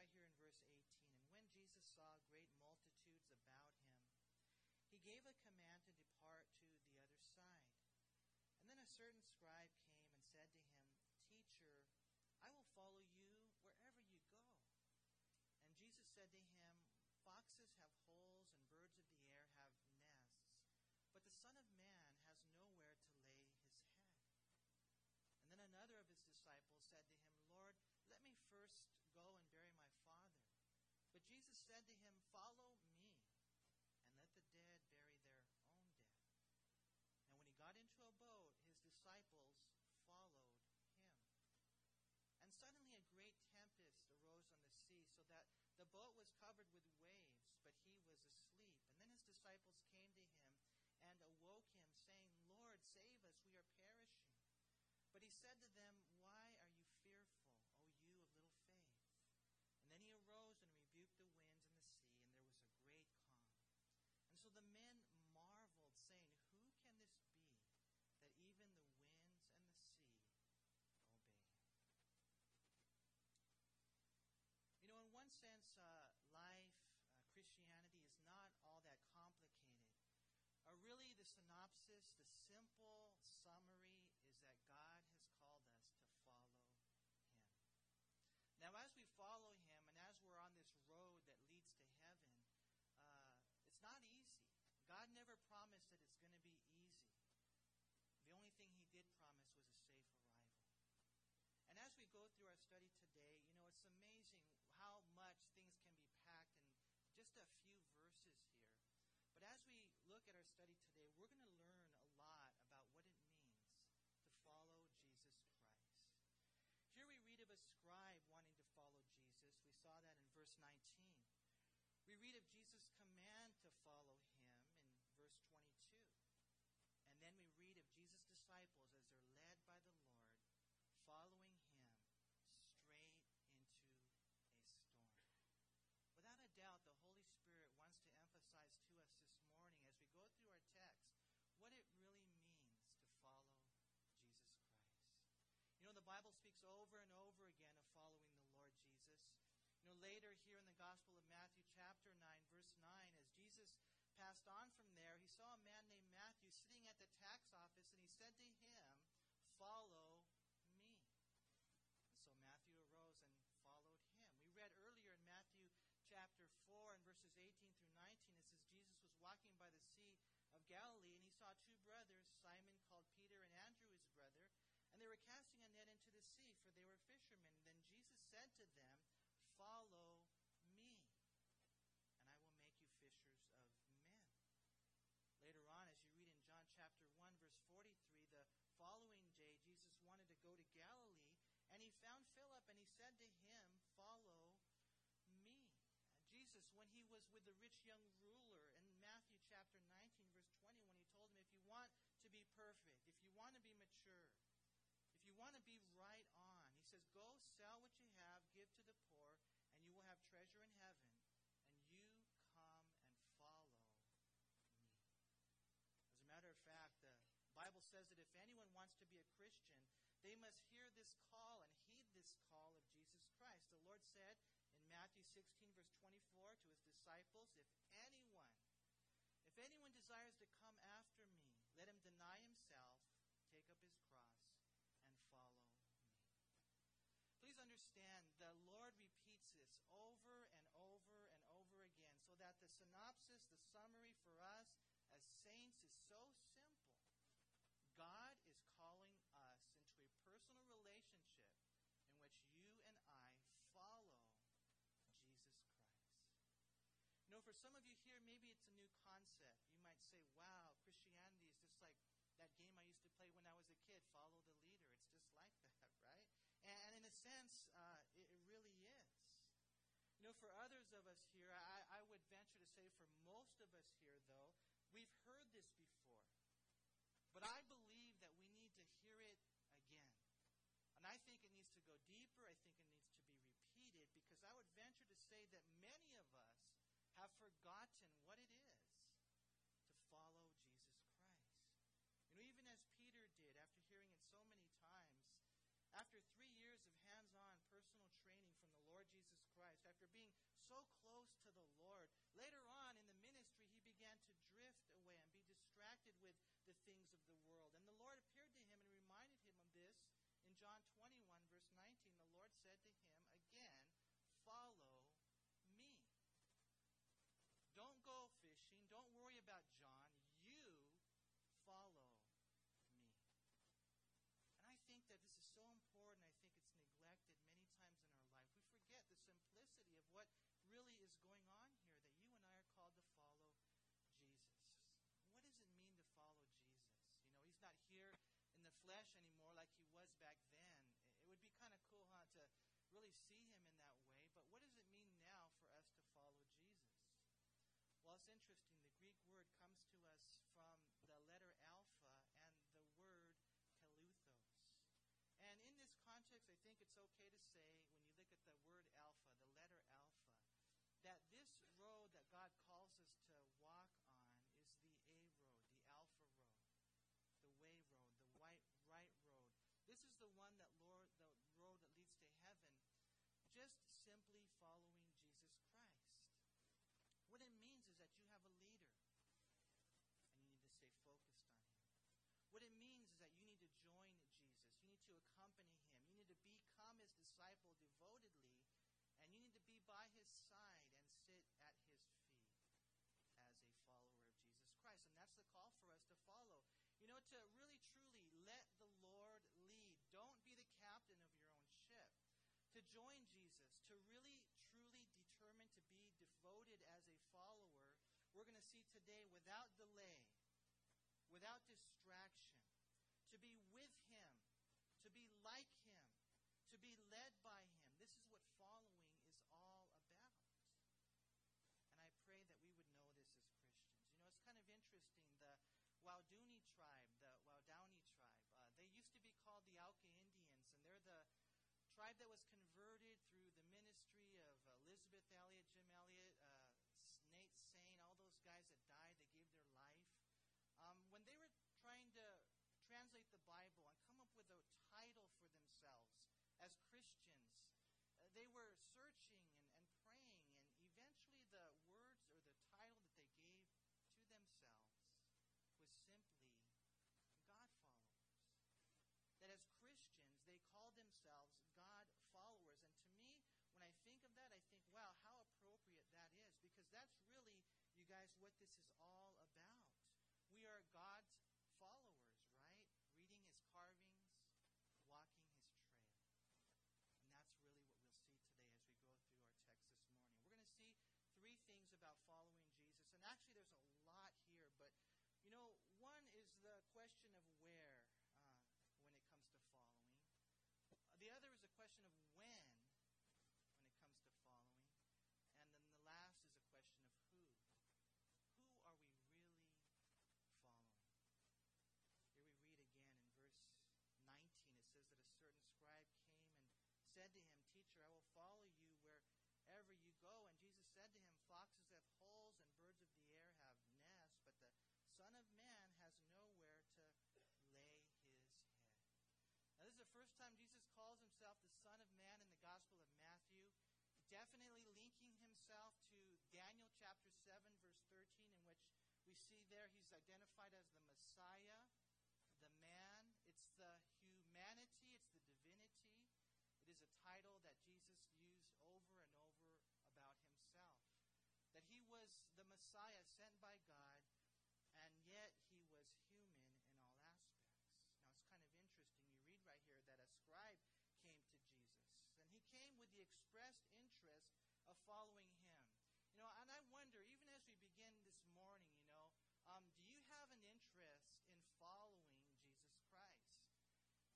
right here in verse 18. And when Jesus saw great multitudes about him, he gave a command to depart to the other side. And then a certain scribe came and said to him, Teacher, I will follow you wherever you go. And Jesus said to him, Foxes have holes and birds of the air have nests, but the Son of Man has nowhere to lay his head. And then another of his disciples said to him, Lord, let me first said to him, Follow me, and let the dead bury their own dead. And when he got into a boat, his disciples followed him. And suddenly a great tempest arose on the sea, so that the boat was covered with waves, but he was asleep. And then his disciples came to him and awoke him, saying, Lord, save us, we are perishing. But he said to them, Why are you fearful, O you of little faith? And then he arose and rebuked the winds and the sea, and there was a great calm. And so the men marveled, saying, Who can this be, that even the winds and the sea obey him? You know, in one sense, uh, life, uh, Christianity is not all that complicated. Uh, really, the synopsis, the simple summary is that God has called us to follow Him. Now, as we follow Him and as we're on this road that leads to heaven, uh, it's not easy. God never promised that it's going to be easy. The only thing He did promise was a safe arrival. And as we go through our study today, you know, it's amazing how much things can be packed in just a few verses here. But as we look at our study today, we're going to learn a lot about what it means to follow Jesus Christ. Here we read of a scribe wanting to follow Jesus. We saw that in verse 19. We read of Jesus' command to follow him in verse 22. And then we read of Jesus' disciples as they're led by the Lord, following him straight into a storm. Without a doubt, the Holy Spirit wants to emphasize to us this morning as we go through our text what it really means to follow Jesus Christ. You know, the Bible speaks over and over again of following the Lord Jesus. You know, later here in the Gospel of Matthew, chapter 9, verse 9, as Jesus passed on from there, he saw a man named Matthew sitting at the tax office, and he said to him, Follow me. And so Matthew arose and followed him. We read earlier in Matthew chapter 4 and verses 18 through 19, it says, Jesus was walking by the Sea of Galilee, and he saw two brothers, Simon called Peter and Andrew his brother, and they were casting a net into the sea, for they were fishermen. Then Jesus said to them, Follow me, and I will make you fishers of men. Later on, as you read in John chapter 1, verse 43, the following day, Jesus wanted to go to Galilee, and he found Philip, and he said to him, Follow me. Jesus, when he was with the rich young ruler in Matthew chapter 19, verse 20, when he told him, If you want to be perfect, if you want to be mature, if you want to be right on, he says, Go sell what you have, give to the poor, and you will have treasure in heaven, and you come and follow me. As a matter of fact, the Bible says that if anyone wants to be a Christian, they must hear this call and heed this call of Jesus Christ. The Lord said in Matthew 16, verse 24, to his disciples, If anyone, if anyone desires to come after me, let him deny himself, take up his cross, and follow me. Please understand, the Lord repeats this over and over and over again so that the synopsis, the summary for us as saints is so simple. God is calling us into a personal relationship in which you and I follow Jesus Christ. You know, for some of you here, maybe it's a new concept. You might say, wow, Christianity is just like that game I used to play when I was a kid, follow the leader. It's just like that, right? And in a sense, uh, it, it really is. You know, for others of us here, I, I would venture to say for most of us here, though, we've heard this before. But I believe that we need to hear it again. And I think it needs to go deeper. I think it needs to be repeated because I would venture to say that many of us have forgotten what it is to follow Jesus Christ. You know, even as Peter did after hearing it so many times, after three years of hands on personal training from the Lord Jesus Christ, after being so close to the Lord, later on in the ministry, he began to drift away and be distracted with the things of the world. what really is going on here that you and I are called to follow Jesus. What does it mean to follow Jesus? You know, he's not here in the flesh anymore Just simply following Jesus Christ. What it means is that you have a leader, and you need to stay focused on him. What it means is that you need to join Jesus. You need to accompany him. You need to become his disciple devotedly, and you need to be by his side and sit at his feet as a follower of Jesus Christ. And that's the call for us to follow. You know, to really truly let the Lord lead. Don't be the captain of your own ship. To join Jesus, to really truly determine to be devoted as a follower, we're going to see today without delay, without distraction, to be with him, to be like him, to be led by him. This is what following is all about. And I pray that we would know this as Christians. You know, it's kind of interesting. The Waoduni tribe, the Waodani tribe, uh, they used to be called the Auca Indians, and they're the tribe that was converted through the ministry of Elisabeth Elliot, Jim Elliot, uh, Nate Saint, all those guys that died, they gave their life. Um, when they were trying to translate the Bible and come up with a title for themselves as Christians, uh, they were searching and, and praying, and eventually the words or the title that they gave to themselves was simply God followers. That as Christians, they called themselves God followers. And to me, when I think of that, I think, wow, how appropriate that is. Because that's really, you guys, what this is all about. We are God's followers, right? Reading his carvings, walking his trail. And that's really what we'll see today as we go through our text this morning. We're going to see three things about following Jesus. And actually, there's a lot here, but you know, one is the question of where uh, when it comes to following. The other is a question of when when it comes to following. And then the last is a question of who. Who are we really following? Here we read again in verse 19. It says that a certain scribe came and said to him, Teacher, I will follow you wherever you go. And Jesus said to him, Foxes have holes and birds of the air have nests, but the Son of Man has nowhere to lay his head. Now, this is the first time Jesus calls himself the Son of Man in the Gospel of Matthew, definitely linking himself to Daniel chapter 7, verse 13, in which we see there he's identified as the Messiah, the man. It's the humanity, it's the divinity. It is a title that Jesus used over and over about himself. That he was the Messiah sent by God and yet he was human in all aspects. Now it's kind of interesting. You read right here that a scribe came to Jesus, and he came with the expressed interest of following him. You know, and I wonder, even as we begin this morning, you know, um, do you have an interest in following Jesus Christ?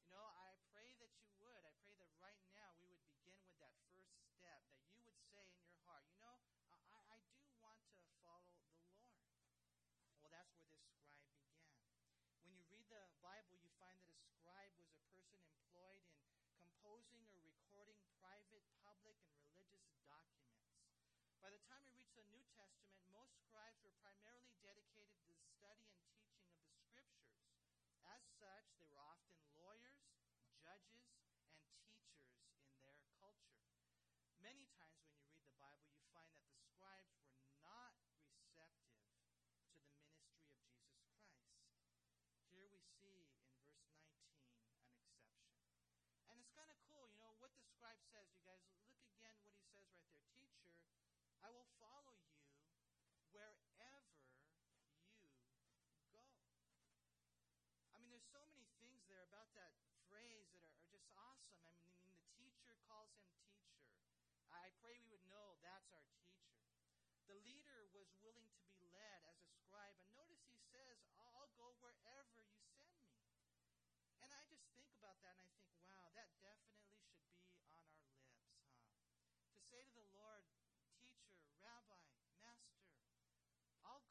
You know, I pray that you would. I pray that right now we would begin with that first step, that you would say in your heart, you know, I, I do want to follow the Lord. Well, that's where this scribe began. When you read the Bible, you find that a scribe was a person employed in composing or recording private, public, and religious documents. By the time we reach the New Testament, most scribes were primarily dedicated to the study and teaching of the Scriptures. As such, they were often lawyers, judges, and teachers in their culture. Many times when you read the Bible, you find that the scribes were not receptive to the ministry of Jesus Christ. Here we see in verse 19 an exception. And it's kind of cool, you know, what the scribe says. You guys, look again what he says right there. Teacher, I will follow wherever you go. I mean, there's so many things there about that phrase that are, are just awesome. I mean, the teacher calls him teacher. I pray we would know that's our teacher. The leader was willing to be led as a scribe. And notice he says, I'll go wherever you send me. And I just think about that and I think, wow, that definitely should be on our lips, huh? To say to the Lord, teacher, rabbi, master, I'll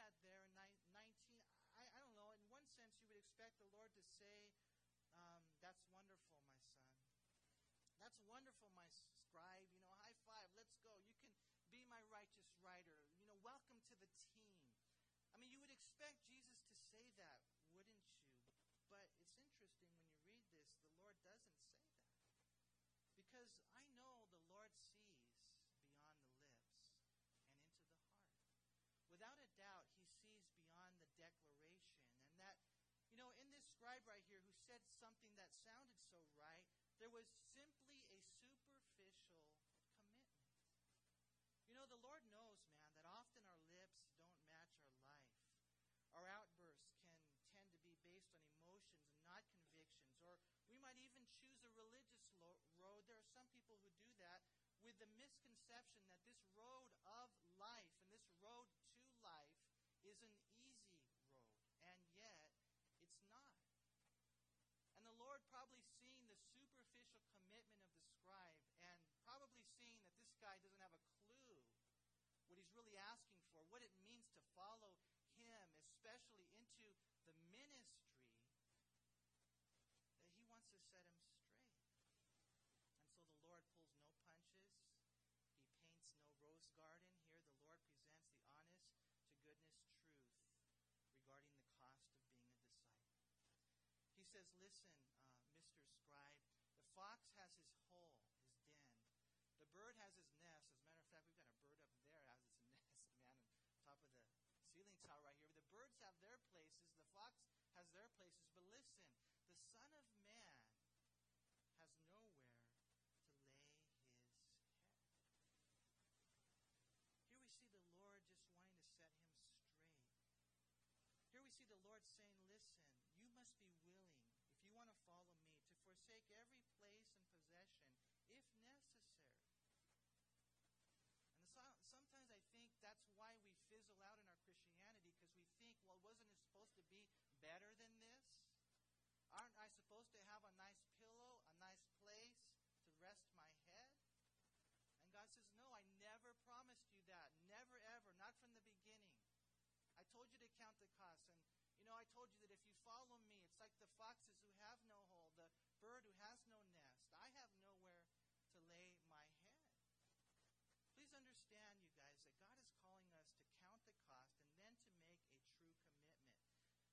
that there in 19, I, I don't know, in one sense, you would expect the Lord to say, um, That's wonderful, my son. That's wonderful, my scribe. You know, high five, let's go. You can be my righteous writer. You know, welcome to the team. I mean, you would expect Jesus to say that, wouldn't you? But it's interesting when you read this, the Lord doesn't say that. Because I know the Lord sees beyond the lips and into the heart. Without a doubt, he sees beyond the declaration. And that, you know, in this scribe right here who said something that sounded so right, there was simply a superficial commitment. You know, the Lord knows, man, that often our lips don't match our life. Our outbursts can tend to be based on emotions and not convictions. Or we might even choose a religious lo- road. There are some people who do that with the misconception that this road of life and this road to life is an easy road. And yet, it's not. And the Lord probably seeing the superficial commitment of the scribe and probably seeing that this guy doesn't have a clue what he's really asking for, what it means to follow him, especially into the ministry, that he wants to set him straight. And so the Lord pulls no punches. He paints no rose garden. Here the Lord presents the honest to goodness truth regarding the cost of being a disciple. He says, Listen, uh, Mr. Scribe, the fox has his bird has his nest. As a matter of fact, we've got a bird up there has its nest, man, on top of the ceiling tower right here. The birds have their places, the fox has their places. But listen, the Son of Man has nowhere to lay his head. Here we see the Lord just wanting to set him straight. Here we see the Lord saying, Listen, you must be willing, if you want to follow me, to forsake every place and possession if necessary. And so, sometimes I think that's why we fizzle out in our Christianity because we think, well, wasn't it supposed to be better than this? Aren't I supposed to have a nice pillow, a nice place to rest my head? And God says, No, I never promised you that. Never, ever. Not from the beginning. I told you to count the cost. And, you know, I told you that if you follow me, it's like the foxes who have no hole, the bird who has no nest. I have nowhere to lay my head. Please understand, you guys, that God is calling us to count the cost and then to make a true commitment.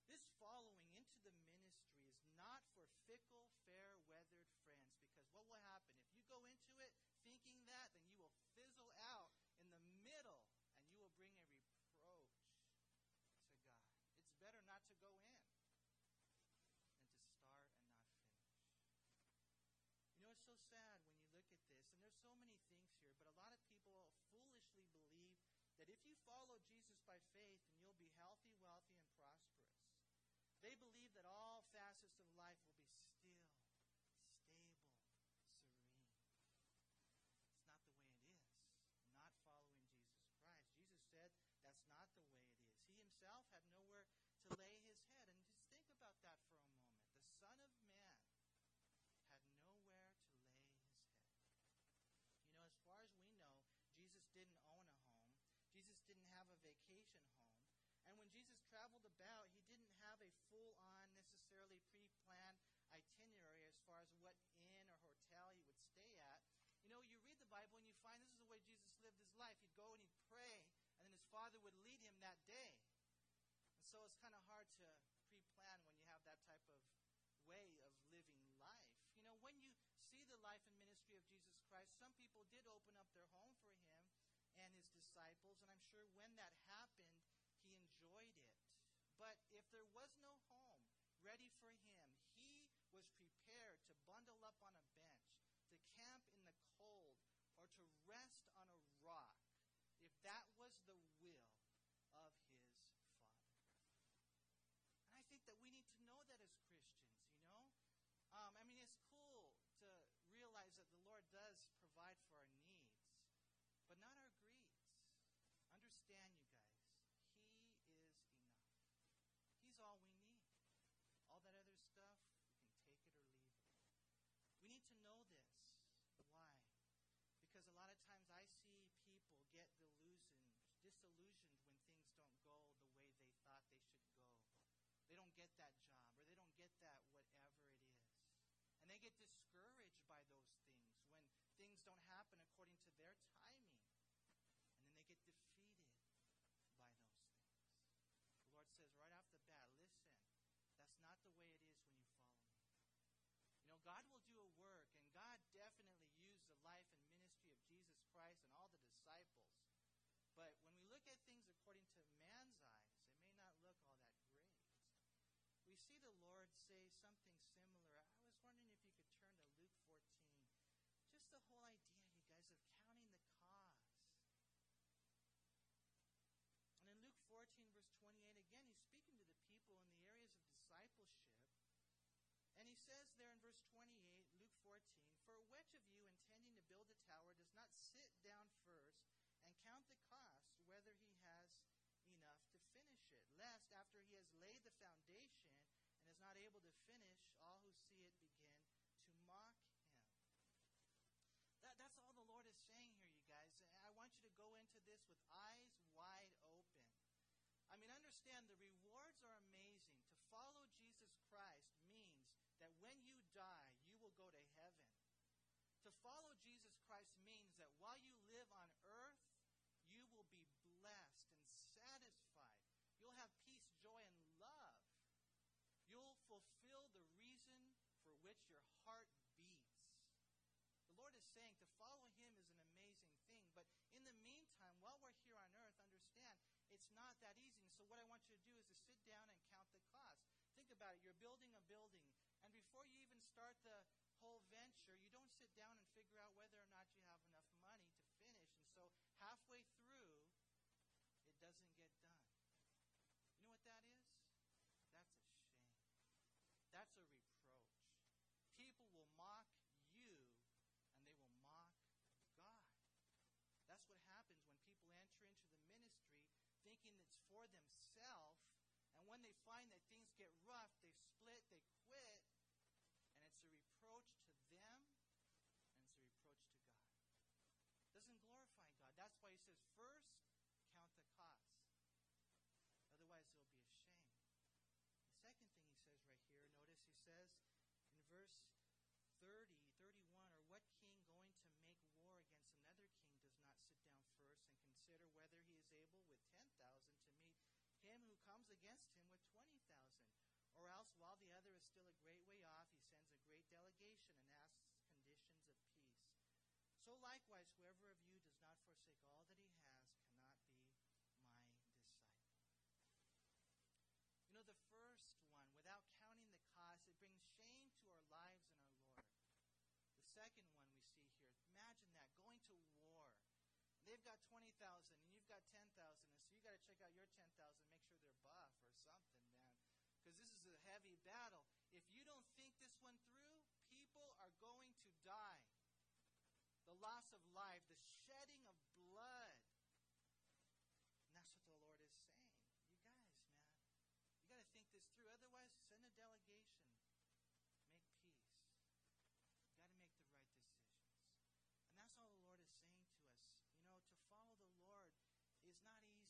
This following into the ministry is not for fickle, fair weathered friends, because what will happen? If you go into it thinking that, then you will fizzle out in the middle and you will bring a reproach to God. It's better not to go in than to start and not finish. You know, it's so sad when you look at this, and there's so many things here, but a lot of people foolishly believe that if you follow Jesus by faith, then you'll be healthy, wealthy, and prosperous. They believe that all facets of life will be still, stable, serene. It's not the way it is. Not following Jesus Christ. Jesus said that's not the way it is. He himself had nowhere to lay his head. And just think about that for a moment. The Son of Man had nowhere to lay his head. You know, as far as we know, Jesus didn't own a home. Jesus didn't have a vacation home. And when Jesus traveled about, he didn't have a full on, necessarily pre planned itinerary as far as what inn or hotel he would stay at. You know, you read the Bible and you find this is the way Jesus lived his life. He'd go and he'd pray, and then his father would lead him that day. And so it's kind of hard to pre plan when you have that type of way of living life. You know, when you see the life and ministry of Jesus Christ, some people did open up their home for him and his disciples, and I'm sure when that happened, he enjoyed it. But if there was no home ready for him, he was prepared to bundle up on a bench, to camp in the cold, or to rest on a rock, if that was the will of his Father. And I think that we need to know that as Christians, you know? Um, I mean, it's cool to realize that the Lord does provide for our needs, but not our greeds. Understand, you guys, He is enough. He's all we need. All that other stuff, we can take it or leave it. We need to know this. Why? Because a lot of disillusioned when things don't go the way they thought they should go. They don't get that job or they don't get that whatever it is. And they get discouraged by those things when things don't happen according to their timing. And then they get defeated by those things. The Lord says right off the bat, listen, that's not the way it is when you follow me. You know, God will do a work, and God definitely used the life and ministry of Jesus Christ and all the disciples. But when we look at things according to man's eyes, it may not look all that great. We see the Lord say something similar. I was wondering if you could turn to Luke 14. Just the whole idea, you guys, of counting the cost. And in Luke 14, verse 28, again, he's speaking to the people in the areas of discipleship. And he says there in verse 28, Luke 14, For which of you intending to build a tower does not sit down first and count the cost, whether he has enough to finish it, lest after he has laid the foundation and is not able to finish, all who see it begin to mock him. That, that's all the Lord is saying here, you guys. I want you to go into this with eyes wide open. I mean, understand the rewards are amazing. To follow Jesus Christ means that when you die, you will go to heaven. To follow Jesus Christ means that while you live on earth, you will be blessed and satisfied. You'll have peace, joy, and love. You'll fulfill the reason for which your heart beats. The Lord is saying to follow Him is an amazing thing. But in the meantime, while we're here on earth, understand it's not that easy. And so, what I want you to do is to sit down and count the cost. Think about it. You're building a building. And before you even start the whole venture, you don't sit down and figure out whether or not you have enough money to finish. And so halfway through, it doesn't get done. You know what that is? That's a shame. That's a reproach. People will mock you and they will mock God. That's what happens when people enter into the ministry thinking it's for themselves. And when they find that things get rough, they split, they quit, and it's a reproach to them, and it's a reproach to God. It doesn't glorify God. That's why he says, first, count the cost. Otherwise, it'll be a shame. The second thing he says right here, notice he says in verse 30, 31, or what king going to make war against another king does not sit down first and consider whether he is able with 10,000 to meet him who comes against him with 20,000? Or else, while the other is still a great way off, he sends a great delegation and asks conditions of peace. So likewise, whoever of you does not forsake all that he has cannot be my disciple. You know, the first one, without counting the cost, it brings shame to our lives and our Lord. The second one we see here, imagine that, going to war. They've got 20,000 and you've got 10,000, and so you got to check out your 10,000, make sure they're buff or something, man because this is a heavy battle. If you don't think this one through, people are going to die. The loss of life, the shedding of blood. And that's what the Lord is saying. You guys, man, you got to think this through. Otherwise, send a delegation. Make peace. You got to make the right decisions. And that's all the Lord is saying to us. You know, to follow the Lord is not easy.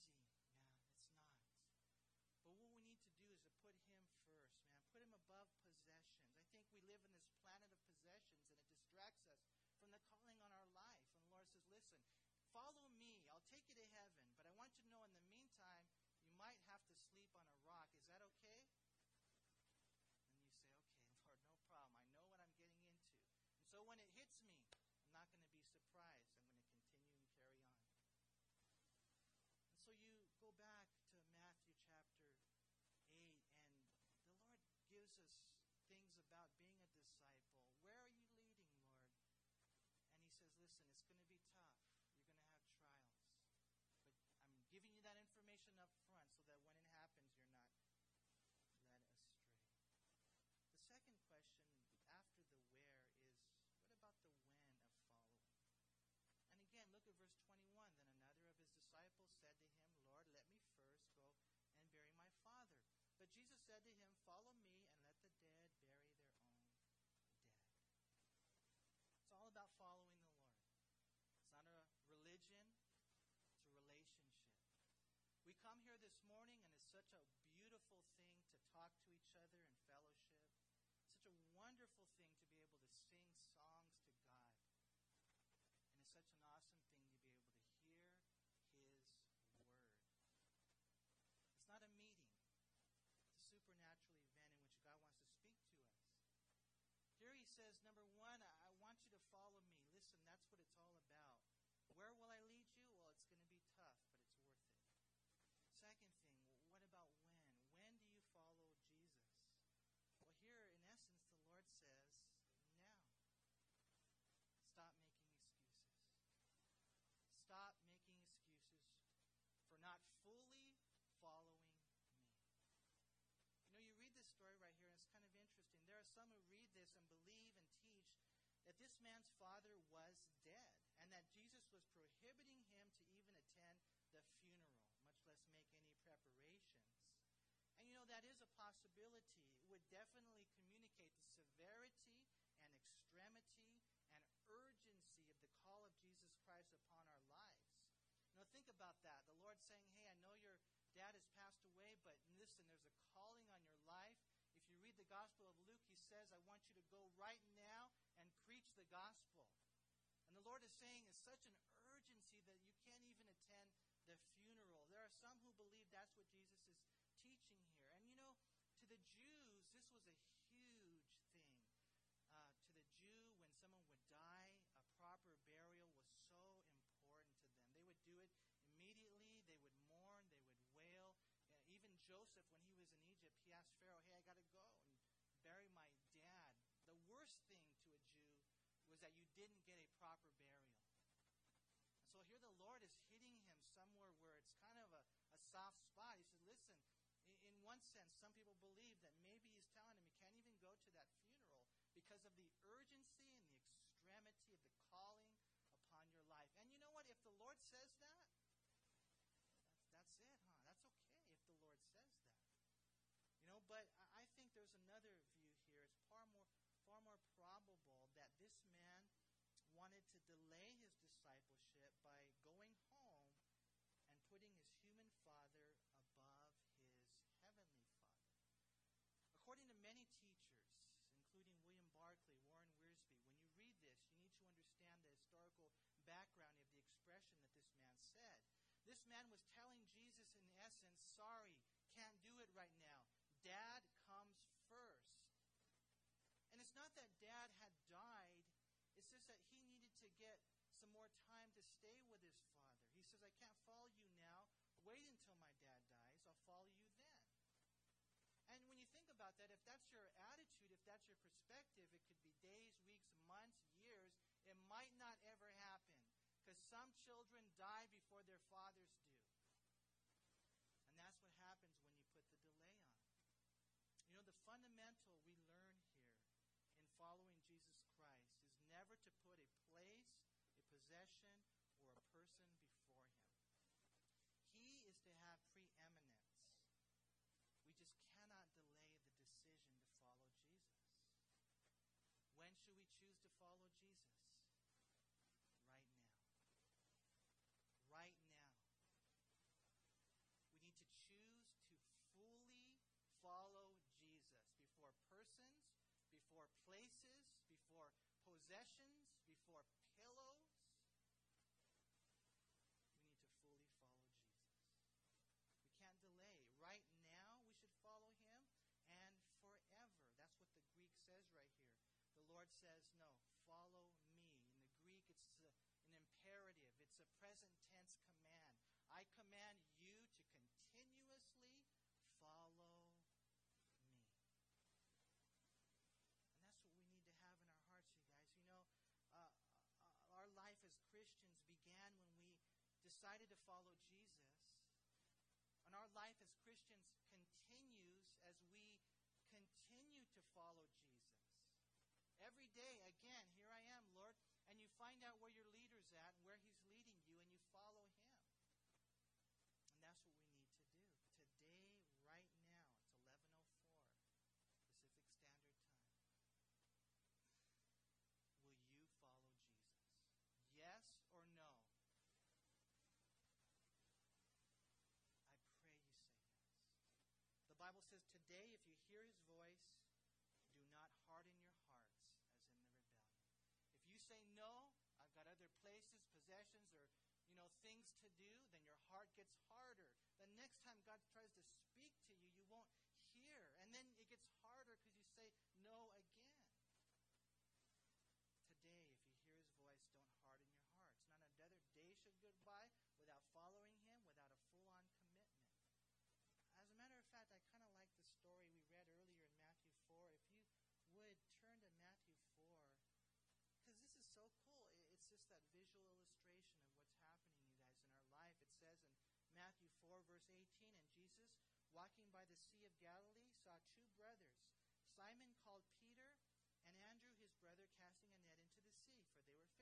But what we need to do is to put Him first, man. Put Him above possessions. I think we live in this planet of possessions, and it distracts us from the calling on our life. And the Lord says, listen, follow me. I'll take you to heaven. But I want you to know in the meantime, you might have to sleep on a rock. Is that okay? And you say, okay, Lord, no problem. I know what I'm getting into. And so when it hits me, I'm not going to be surprised. I'm going to continue and carry on. And so you go back to Matthew chapter 8, and the Lord gives us things about being a disciple. Where are you leading, Lord? And He says, listen, it's going to be tough. You're going to have trials. But I'm giving you that information up front so that when it happens, you're not led astray. The second question after the where is what about the when of following? And again, look at verse 21. Then another of his disciples said to him, Lord, let me first go and bury my father. But Jesus said to him, Follow me and let the dead bury their own dead. It's all about following the Lord. It's not a religion, it's a relationship. We come here this morning, and it's such a beautiful thing to talk to each other in fellowship. It's such a wonderful thing to be able to sing songs to God. And it's such an awesome thing to be able to hear His Word. It's not a meeting, it's a supernatural event in which God wants to speak to us. Here He says, number one, I want you to follow me. Listen, that's what it's all about. Where will I lead you? Well, it's going to be tough, but it's worth it. Second thing, what about when? When do you follow Jesus? Well, here, in essence, the Lord says, now. Stop making excuses. Stop making excuses for not fully following me. You know, you read this story right here, and it's kind of interesting. There are some who read this and believe and teach that this man's father was dead and that Jesus was prohibiting him to even attend the funeral, much less make any preparations. And you know, that is a possibility. It would definitely communicate the severity and extremity and urgency of the call of Jesus Christ upon our lives. You know, think about that. The Lord saying, Hey, I know your dad has passed away, but listen, there's a calling on your life. If you read the Gospel of says, I want you to go right now and preach the gospel. And the Lord is saying it's such an urgency that you can't even attend the funeral. There are some who believe that's what Jesus is teaching here. And you know, to the Jews, this was a huge thing. Uh, to the Jew, when someone would die, a proper burial was so important to them. They would do it immediately, they would mourn, they would wail. Uh, even Joseph, when he was in Egypt, he asked Pharaoh, Hey, I got to go and bury my dad. The worst thing to a Jew was that you didn't get a proper burial. So here the Lord is hitting him somewhere where it's kind of a, a soft spot. He said, Listen, in one sense, some people believe that maybe he's telling him he can't even go to that funeral because of the urgency and the extremity of the calling upon your life. And you know what? If the Lord says that, that's, that's it, huh? That's okay if the Lord says that. You know, but I think there's another view here. It's far more far more probable that this man wanted to delay his discipleship by going home and putting his human father above his heavenly father. According to many teachers, including William Barclay, Warren Wiersbe, when you read this, you need to understand the historical background of the expression that this man said. This man was telling Jesus, in essence, sorry, can't do it right now. Dad comes first. And it's not that dad had died, it's just that he needed to get some more time to stay with his father. He says, I can't follow you now. Wait until my dad dies. I'll follow you then. And when you think about that, if that's your attitude, if that's your perspective, it could be days, weeks, months, years. It might not ever happen because some children die before their fathers do. And that's what happens when you put the delay on. You know, the fundamental we learn here in following Jesus Christ is never to put a place, a possession, or a person before him. He is to have preeminence. We just cannot delay the decision to follow Jesus. When should we choose to follow Jesus? Right now. Right now. We need to choose to fully follow Jesus before persons, before places, before possessions, before pillows. We need to fully follow Jesus. We can't delay. Right now, we should follow him and forever. That's what the Greek says right here. The Lord says, No, follow me. In the Greek, it's a, an imperative, it's a present tense command. I command you to continuously follow me. And that's what we need to have in our hearts, you guys. You know, uh, uh, our life as Christians began when we decided to follow Jesus. And our life as Christians continues as we continue to follow Jesus. Every day, again, here I am, Lord, and you find out where your leader's at and where he's leading you, and you follow him. And that's what we need to do. Today, right now, it's 11.04 Pacific Standard Time. Will you follow Jesus? Yes or no? I pray you say yes. The Bible says, Today, if you say, No, I've got other places, possessions, or you know, things to do, then your heart gets harder. The next time God tries to speak to you, you won't hear. And then it gets harder because you say no again. Today, if you hear his voice, don't harden your hearts. Not another day should go by without following him, without a full on commitment. As a matter of fact, I kind of like the story we read earlier in Matthew 4. If you would turn to Matthew 4, because this is so cool. It's just that visual illustration of what's happening, you guys, in our life. It says in Matthew 4, verse 18, and Jesus, walking by the Sea of Galilee, saw two brothers, Simon called Peter, and Andrew his brother, casting a net into the sea, for they were fishermen.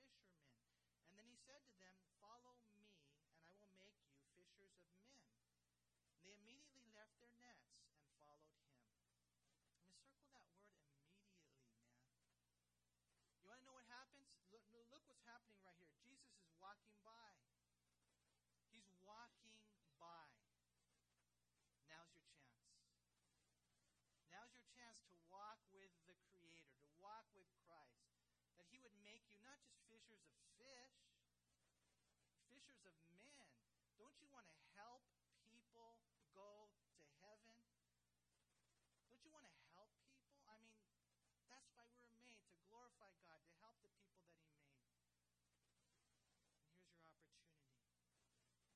And then he said to them, Follow me, and I will make you fishers of men. And they immediately left their nets and followed him. I'm going to circle that word immediately, man. You want to know what happens? Look, look what's happening right here. Jesus is walking by. He's walking by. Now's your chance. Now's your chance to walk with the Creator, to walk with Christ. That He would make you not just fishers of fish, fishers of men. Don't you want to help people go to heaven? Don't you want to help people? I mean, that's why we were made to glorify God, to help the people that He made. And here's your opportunity.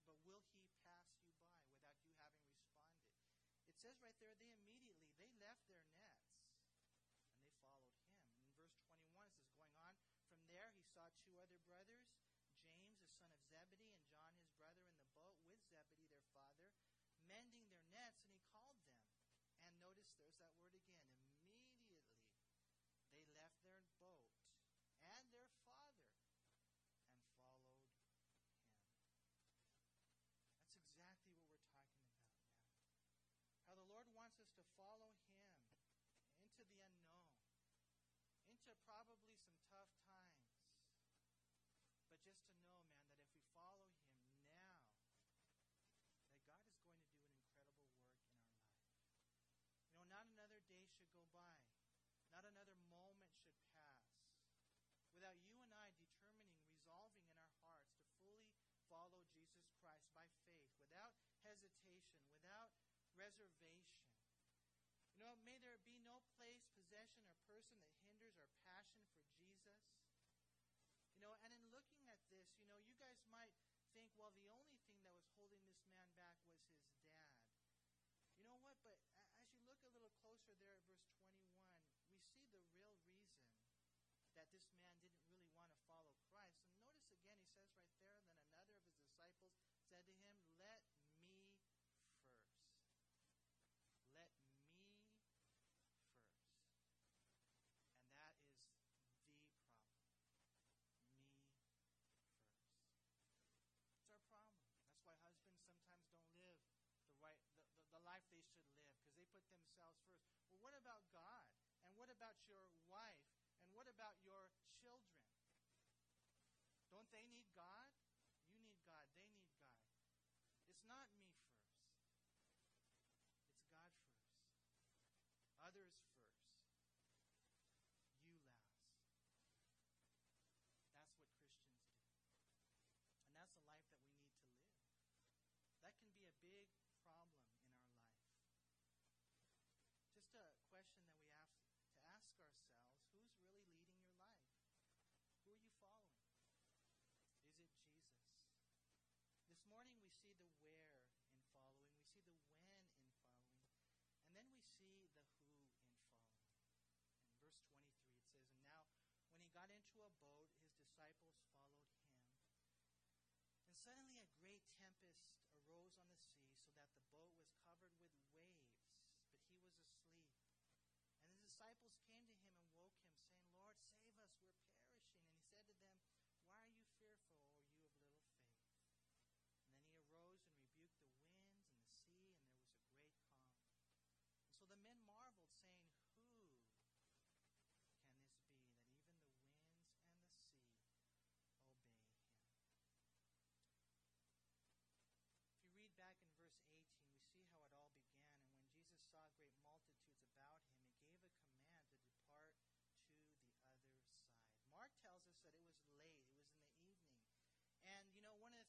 But will He pass you by without you having responded? Says right there, they immediately they left their nets and they followed Him. In verse 21, it says, going on from there, he saw two other brothers, James, the son of Zebedee, and John, his brother, in the boat with Zebedee, their father, mending their nets, and he called them. And notice there's that word again. Immediately they left their boat and their father and followed him. That's exactly what we're talking about now. How the Lord wants us to follow him into the unknown, into probably some tough times. But just to know, man, that if we follow him now, that God is going to do an incredible work in our life. You know, not another day should go by. Not another moment should pass without you and I determining, resolving in our hearts to fully follow Jesus Christ by faith, without hesitation, without reservation. You know, may there be no place, possession, or person that hinders our passion for Jesus. You know, and in looking at this, you know, you guys might think, well, the only thing that was holding this man back was his dad. You know what? But as you look a little closer there at verse 21, we see the real reason that this man didn't really want to follow Christ. And notice again, he says right there, and then another of his disciples said to him, Let me first. Let me first. And that is the problem. Me first. It's our problem. That's why husbands sometimes don't live the right the, the, the life they should live because they themselves first. Well, what about God? And what about your wife? And what about your children? Don't they need God? You need God. They need God. It's not me first. It's God first. Others first. You last. That's what Christians do. And that's the life that we need to live. That can be a big problem in our life. Just a question that we have to ask ourselves who's really leading your life? Who are you following? Is it Jesus? This morning we see the where in following, we see the when in following, and then we see the who in following. In verse 23 it says, And now when he got into a boat, his disciples followed him. And suddenly a great tempest arose on the sea, so that the boat was covered with waves, but he was asleep. And his disciples came to him and woke him, saying, Lord, save us, we're perishing. And he said to them, Why are you fearful, O you of little faith? And then he arose and rebuked the winds and the sea, and there was a great calm. And so the men marveled, saying, Who can this be, that even the winds and the sea obey him? If you read back in verse 18, we see how it all began. And when Jesus saw great multitudes about him, he gave a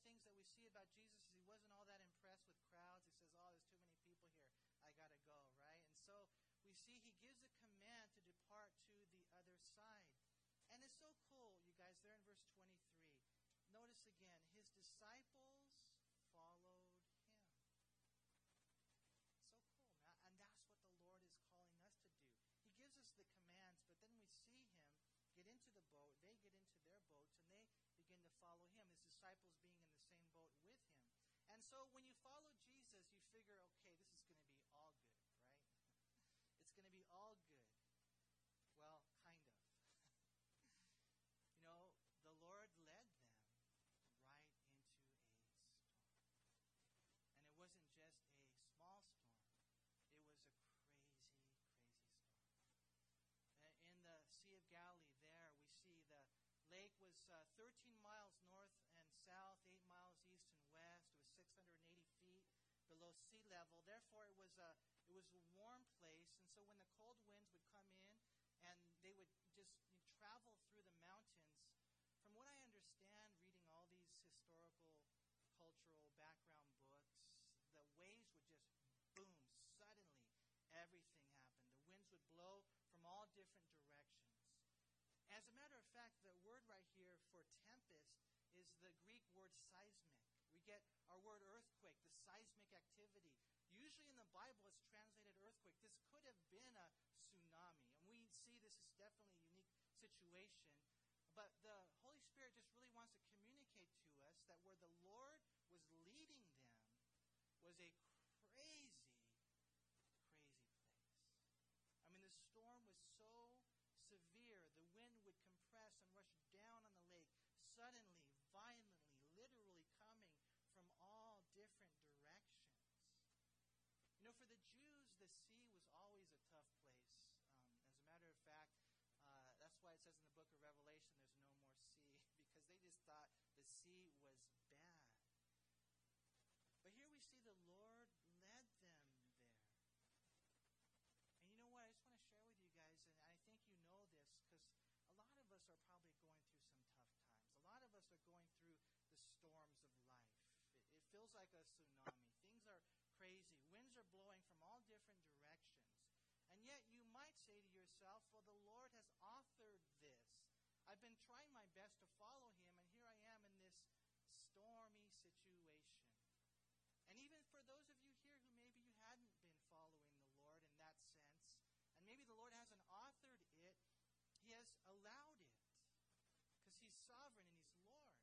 command to about Jesus is he wasn't all that impressed with crowds. He says, Oh, there's too many people here. I got to go, right? And so we see he gives a command to depart to the other side. And it's so cool, you guys, there in verse 23. Notice again, his disciples followed him. So cool. And that's what the Lord is calling us to do. He gives us the commands, but then we see him get into the boat, they get into their boats, and they begin to follow him, his disciples being in the same boat with him. And so when you follow Jesus, you figure, okay, this is going to be all good, right? It's going to be all good. Well, kind of. you know, the Lord led them right into a storm. And it wasn't just a small storm, it was a crazy, crazy storm. Uh, In the Sea of Galilee, there we see the lake was uh, 13 miles north and south, 8 miles east and west. It was 680 feet below sea level. Therefore, it was a it was a warm place. And so, when the cold winds would come in, and they would just travel through the mountains. From what I understand, reading all these historical, cultural background books, the waves would just boom suddenly. Everything happened. The winds would blow from all different directions. As a matter of fact, the word right here for tempest is the Greek word seismos. We get our word earthquake, the seismic activity. Usually in the Bible, it's translated earthquake. This could have been a tsunami. And we see this is definitely a unique situation. But the Holy Spirit just really wants to communicate to us that where the Lord was leading them was a crazy, crazy place. I mean, the storm was so severe, the wind would compress and rush down on the lake, suddenly, violently, literally coming from all different directions. You know, for the Jews, the sea was always a tough place. Um, as a matter of fact, uh, that's why it says in the book of Revelation there's no more sea, because they just thought the sea was bad. But here we see the Lord led them there. And you know what? I just want to share with you guys, and I think you know this, because a lot of us are probably going through some tough times. A lot of us are going through the storms of life. It, it feels like a tsunami. Things are crazy. Winds are blowing from all different directions. And yet you might say to yourself, well, the Lord has authored this. I've been trying my best to follow him, and here I am in this stormy situation. And even for those of you here who maybe you hadn't been following the Lord in that sense, and maybe the Lord hasn't authored it, he has allowed it. Because he's sovereign and he's Lord.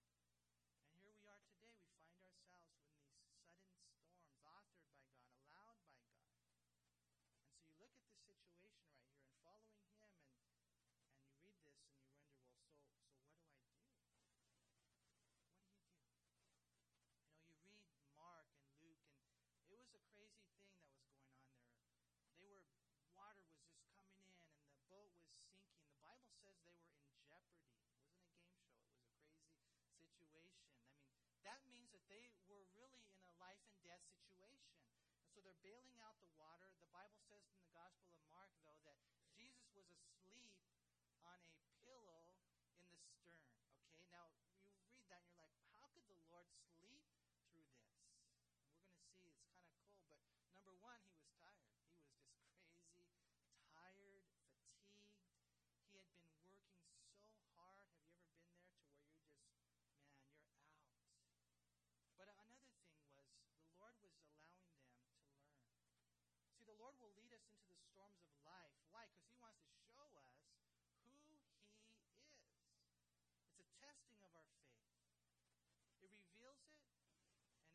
And here we are today. We find ourselves in these sudden storms authored by God, allowed by God. And so you look at this situation right here and following him and and you read this and you wonder, well, so so what do I do? What do you do? You know, you read Mark and Luke and it was a crazy thing that was going on there. They were water was just coming in and the boat was sinking. The Bible says they were in jeopardy. It wasn't a game show. It was a crazy situation. I mean, that means that they were really in a life and death situation. And so they're bailing out the water. The Bible says in the Gospel of Mark, though, that Jesus was asleep on a pillow in the stern. Okay, now you read that and you're like, how could the Lord sleep through this? And we're going to see it's kind of cool. But number one, he was tired. He was just crazy, tired, fatigued. He had been working so hard. Have you ever been there to where you're just, man, you're out? But another thing was the Lord was allowing them to learn. See, the Lord will lead into the storms of life. Why? Because He wants to show us who He is. It's a testing of our faith. It reveals it and it refines it.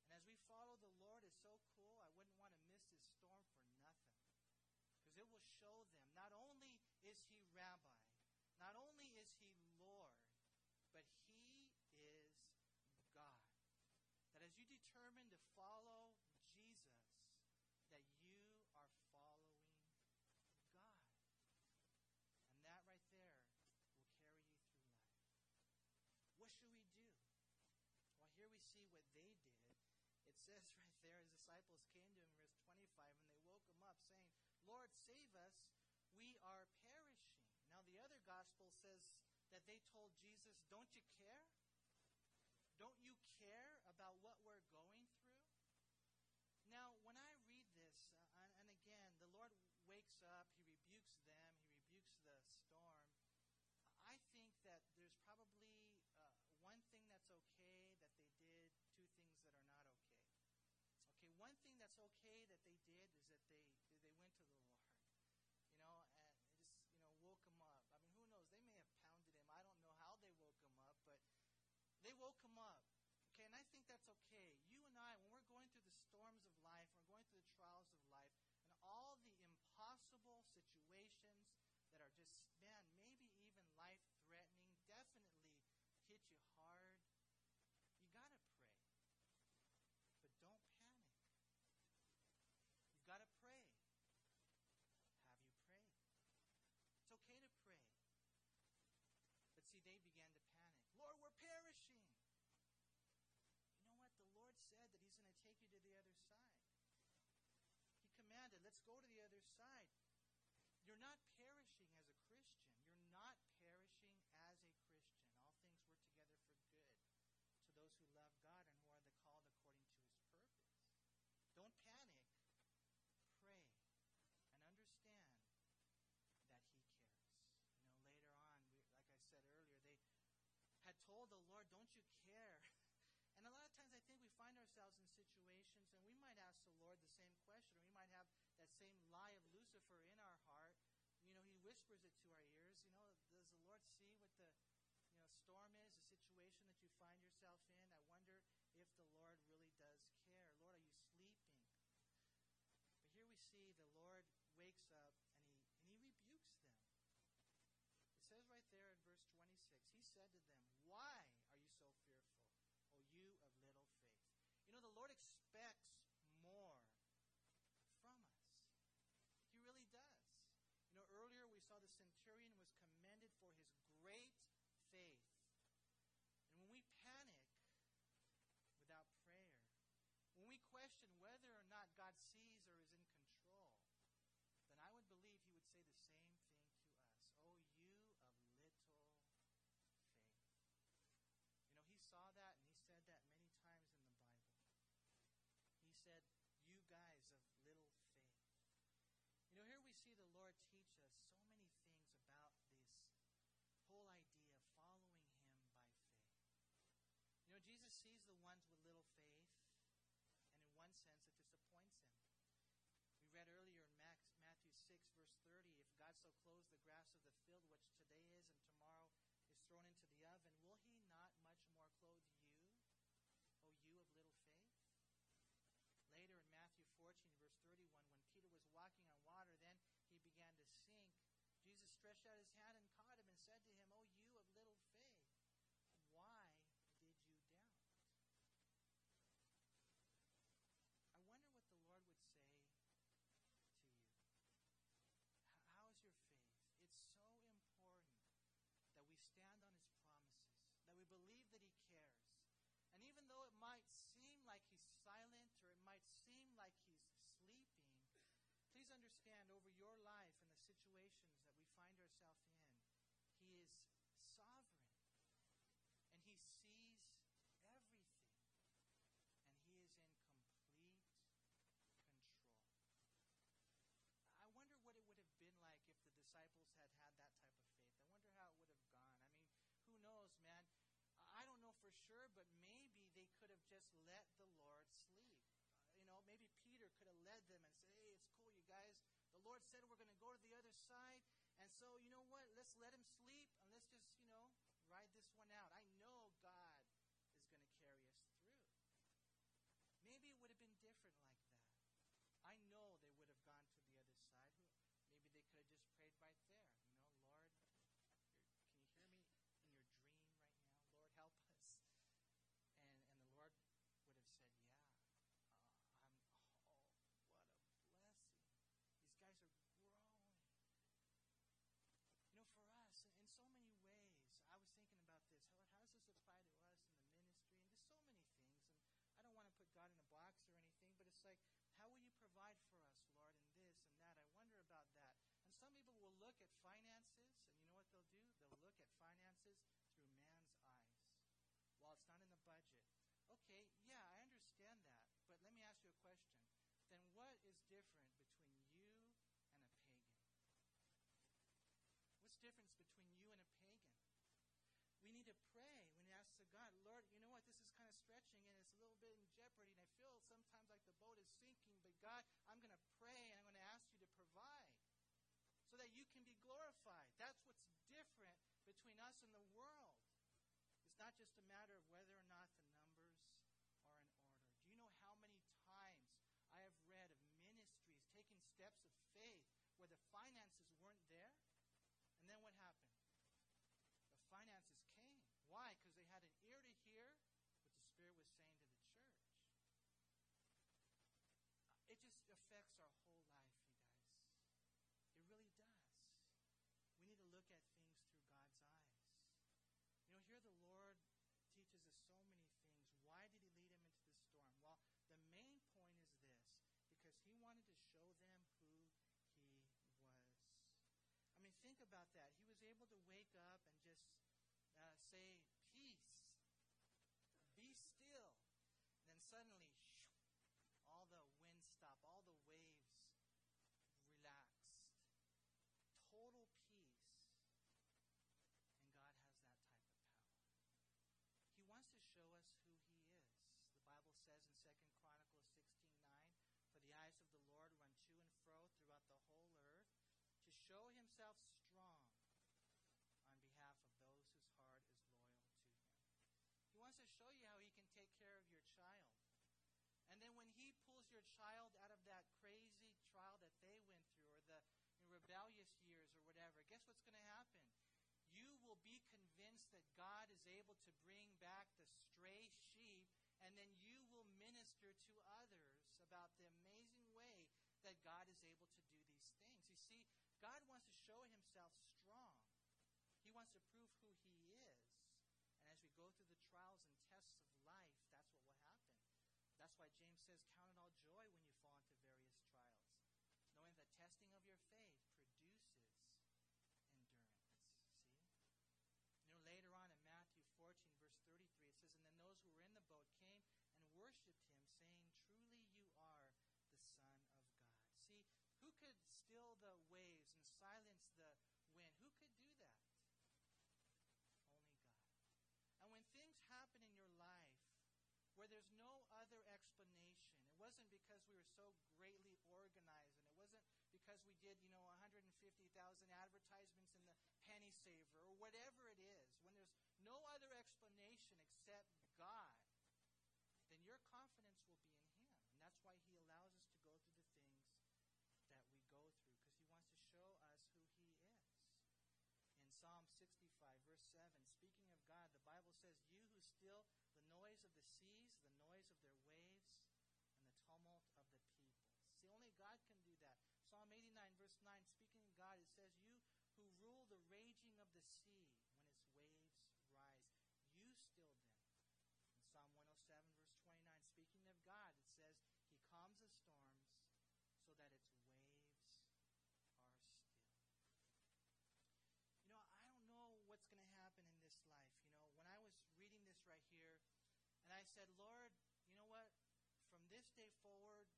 And as we follow the Lord, it's so cool. I wouldn't want to miss this storm for nothing. Because it will show them not only is He Rabbi, not only is He Lord, but He is God. That as you determine to follow Jesus, that you are following God. And that right there will carry you through life. What should we do? Well, here we see what they did. It says right there, his disciples came to him, verse 25, and they woke him up, saying, Lord, save us. We are perishing. Now, the other gospel says that they told Jesus, Don't you care? Don't you care about what we're going through? Now, when I read this, uh, and, and again, the Lord wakes up, He rebukes them, He rebukes the storm. I think that there's probably uh, one thing that's okay that they did, two things that are not okay. Okay, one thing that's okay that they did is that they they went to the Lord, you know, and just you know woke him up. I mean, who knows? They may have pounded him. I don't know how they woke him up, but they woke him up. Okay, and I think that's okay. You and I, when we're going through the storms of life, we're going through the trials of life, and all the impossible situations that are just, man, maybe even life threatening, definitely hit you hard, you got to pray. But don't panic. You've got to pray. Have you prayed? It's okay to pray. But see, they began to panic. Lord, we're perishing. You know what? The Lord said that He's going to take you to the other side. He commanded, let's go to the other side. You're not perishing as a Christian. You're not perishing as a Christian. All things work together for good to those who love God and who are the called according to his purpose. Don't panic. Pray and understand that he cares. You know, later on, we, like I said earlier, they had told the Lord, Don't you care? And a lot of times I think we find ourselves in situations and we might ask the Lord the same question, or we might have same lie of Lucifer in our heart. You know, he whispers it to our ears. You know, does the Lord see what the you know storm is, the situation that you find yourself in? I wonder if the Lord really does care. Lord, are you sleeping? But here we see the Lord wakes up and he and he rebukes them. It says right there in verse 26, he said to them, Why are you so fearful? you of little faith. You know, the Lord expects more from us. He really does. You know, earlier we saw the centurion was commended for his great faith. And when we panic without prayer, when we question whether or not God sees or is in control, then I would believe he would say the same thing to us. Oh, you of little faith. You know, he saw that and he said that many times in the Bible. He said, You guys of little faith. You know, here we see the Lord teach us so many things about this whole idea of following Him by faith. You know, Jesus sees the ones with little faith, and in one sense, it disappoints Him. We read earlier in Matthew 6, verse 30 clothes the grass of the field, which today is and tomorrow is thrown into the oven, will He not much more clothe you? O you of little faith? Later in Matthew 14, verse 31, when Peter was walking on water, then he began to sink. Jesus stretched out his hand and caught him and said to him, O you of little faith, why did you doubt? I wonder what the Lord would say to you. How is your faith? It's so important that we stand on his promises, that we believe that he cares and even though it might seem like he's silent or it might seem like he's sleeping, please over your life and the situations that we find ourselves in, he is sovereign. And he sees everything. And he is in complete control. I wonder what it would have been like if the disciples had had that type of faith. I wonder how it would have gone. I mean, who knows, man? I don't know for sure, but maybe they could have just let the Lord sleep. Uh, you know, maybe Peter could have led them and said, hey, it's cool, you guys. The Lord said we're going to go to the other side. And so, you know what? Let's let him sleep at finances, and you know what they'll do? They'll look at finances through man's eyes. While it's not in the budget. Okay, yeah, I understand that, but let me ask you a question. Then what is different between you and a pagan? What's difference between you and a pagan? We need to pray. We need to ask to God, Lord, you know what? This is kind of stretching and it's a little bit in jeopardy, and I feel sometimes like the boat is sinking, but God, not just a matter of whether or not the numbers are in order. Do you know how many times I have read of ministries taking steps of faith where the finances weren't there? And then what happened? The finances came. Why? Because they had an ear to hear what the Spirit was saying to the church. It just affects our whole life, you guys. It really does. We need to look at things through God's eyes. You know, here the Lord teaches us so many things. Why did He lead him into the storm? Well, the main point is this because He wanted to show them who He was. I mean, think about that. He was able to wake up and just uh, say, Peace, be still. And then suddenly, shoo, all the wind stopped, all the waves relaxed. Total peace. And God has that type of power. He wants to show us who He is. The Bible says in 2 Chronicles 16 9, For the eyes of the Lord run to and fro throughout the whole earth to show Himself strong on behalf of those whose heart is loyal to Him. He wants to show you how He can take care of your child. And then when He pulls your child out of that crazy trial that they went through, or the rebellious years, or whatever, guess what's going to happen? You will be convinced that God is able to bring back the stray sheep, and then you will minister to others about the amazing way that God is able to do these things. You see, God wants to show Himself strong. He wants to prove who He is. And as we go through the trials and tests of life, that's what will happen. That's why James says, Count it all joy when you fall into various trials, knowing the testing of your faith produces endurance. See? You know, later on in Matthew 14, verse 33, it says, And then those who were in the boat came and worshipped him, saying, Truly you are the Son of God. See, who could still the waves and silence the wind? Who could do that? Only God. And when things happen in your life where there's no other explanation, it wasn't because we were so greatly organized, and it wasn't because we did, you know, 150,000 advertisements in the penny saver or whatever it is, when there's no other explanation except God, then your confidence will be in Him. And that's why He allows us to go through the things that we go through, because He wants to show us who He is. In Psalm 65, verse 7, speaking of God, the Bible says, You who still the noise of the seas, the noise of their waves, and the tumult of the people. See, only God can do that. Psalm 89, verse 9, speaking of God, it says, You who rule the raging of the sea when its waves rise, you still them. In Psalm 107, verse 29, speaking of God, it says, He calms the storms so that its waves are still. You know, I don't know what's going to happen in this life. You know, when I was reading this right here, and I said, Lord, you know what? From this day forward,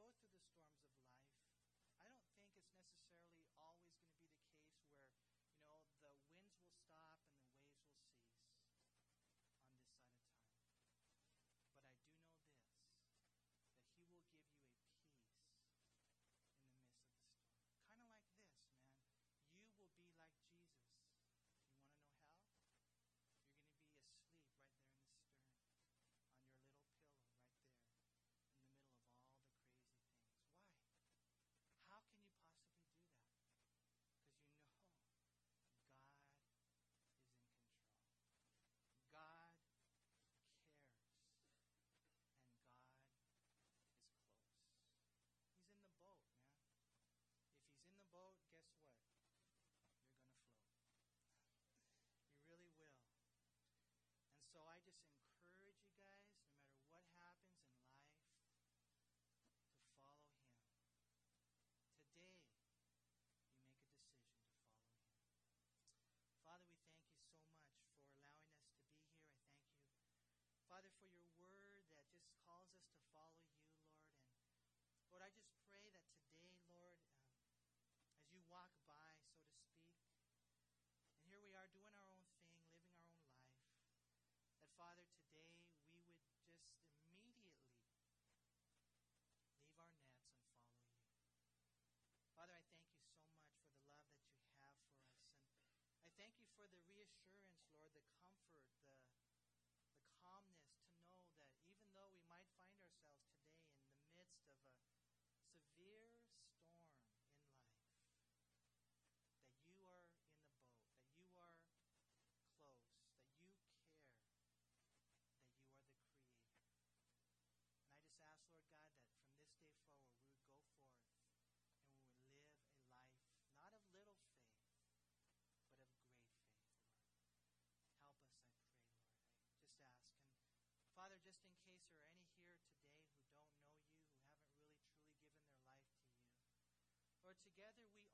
go through the storms of life. Lord, together we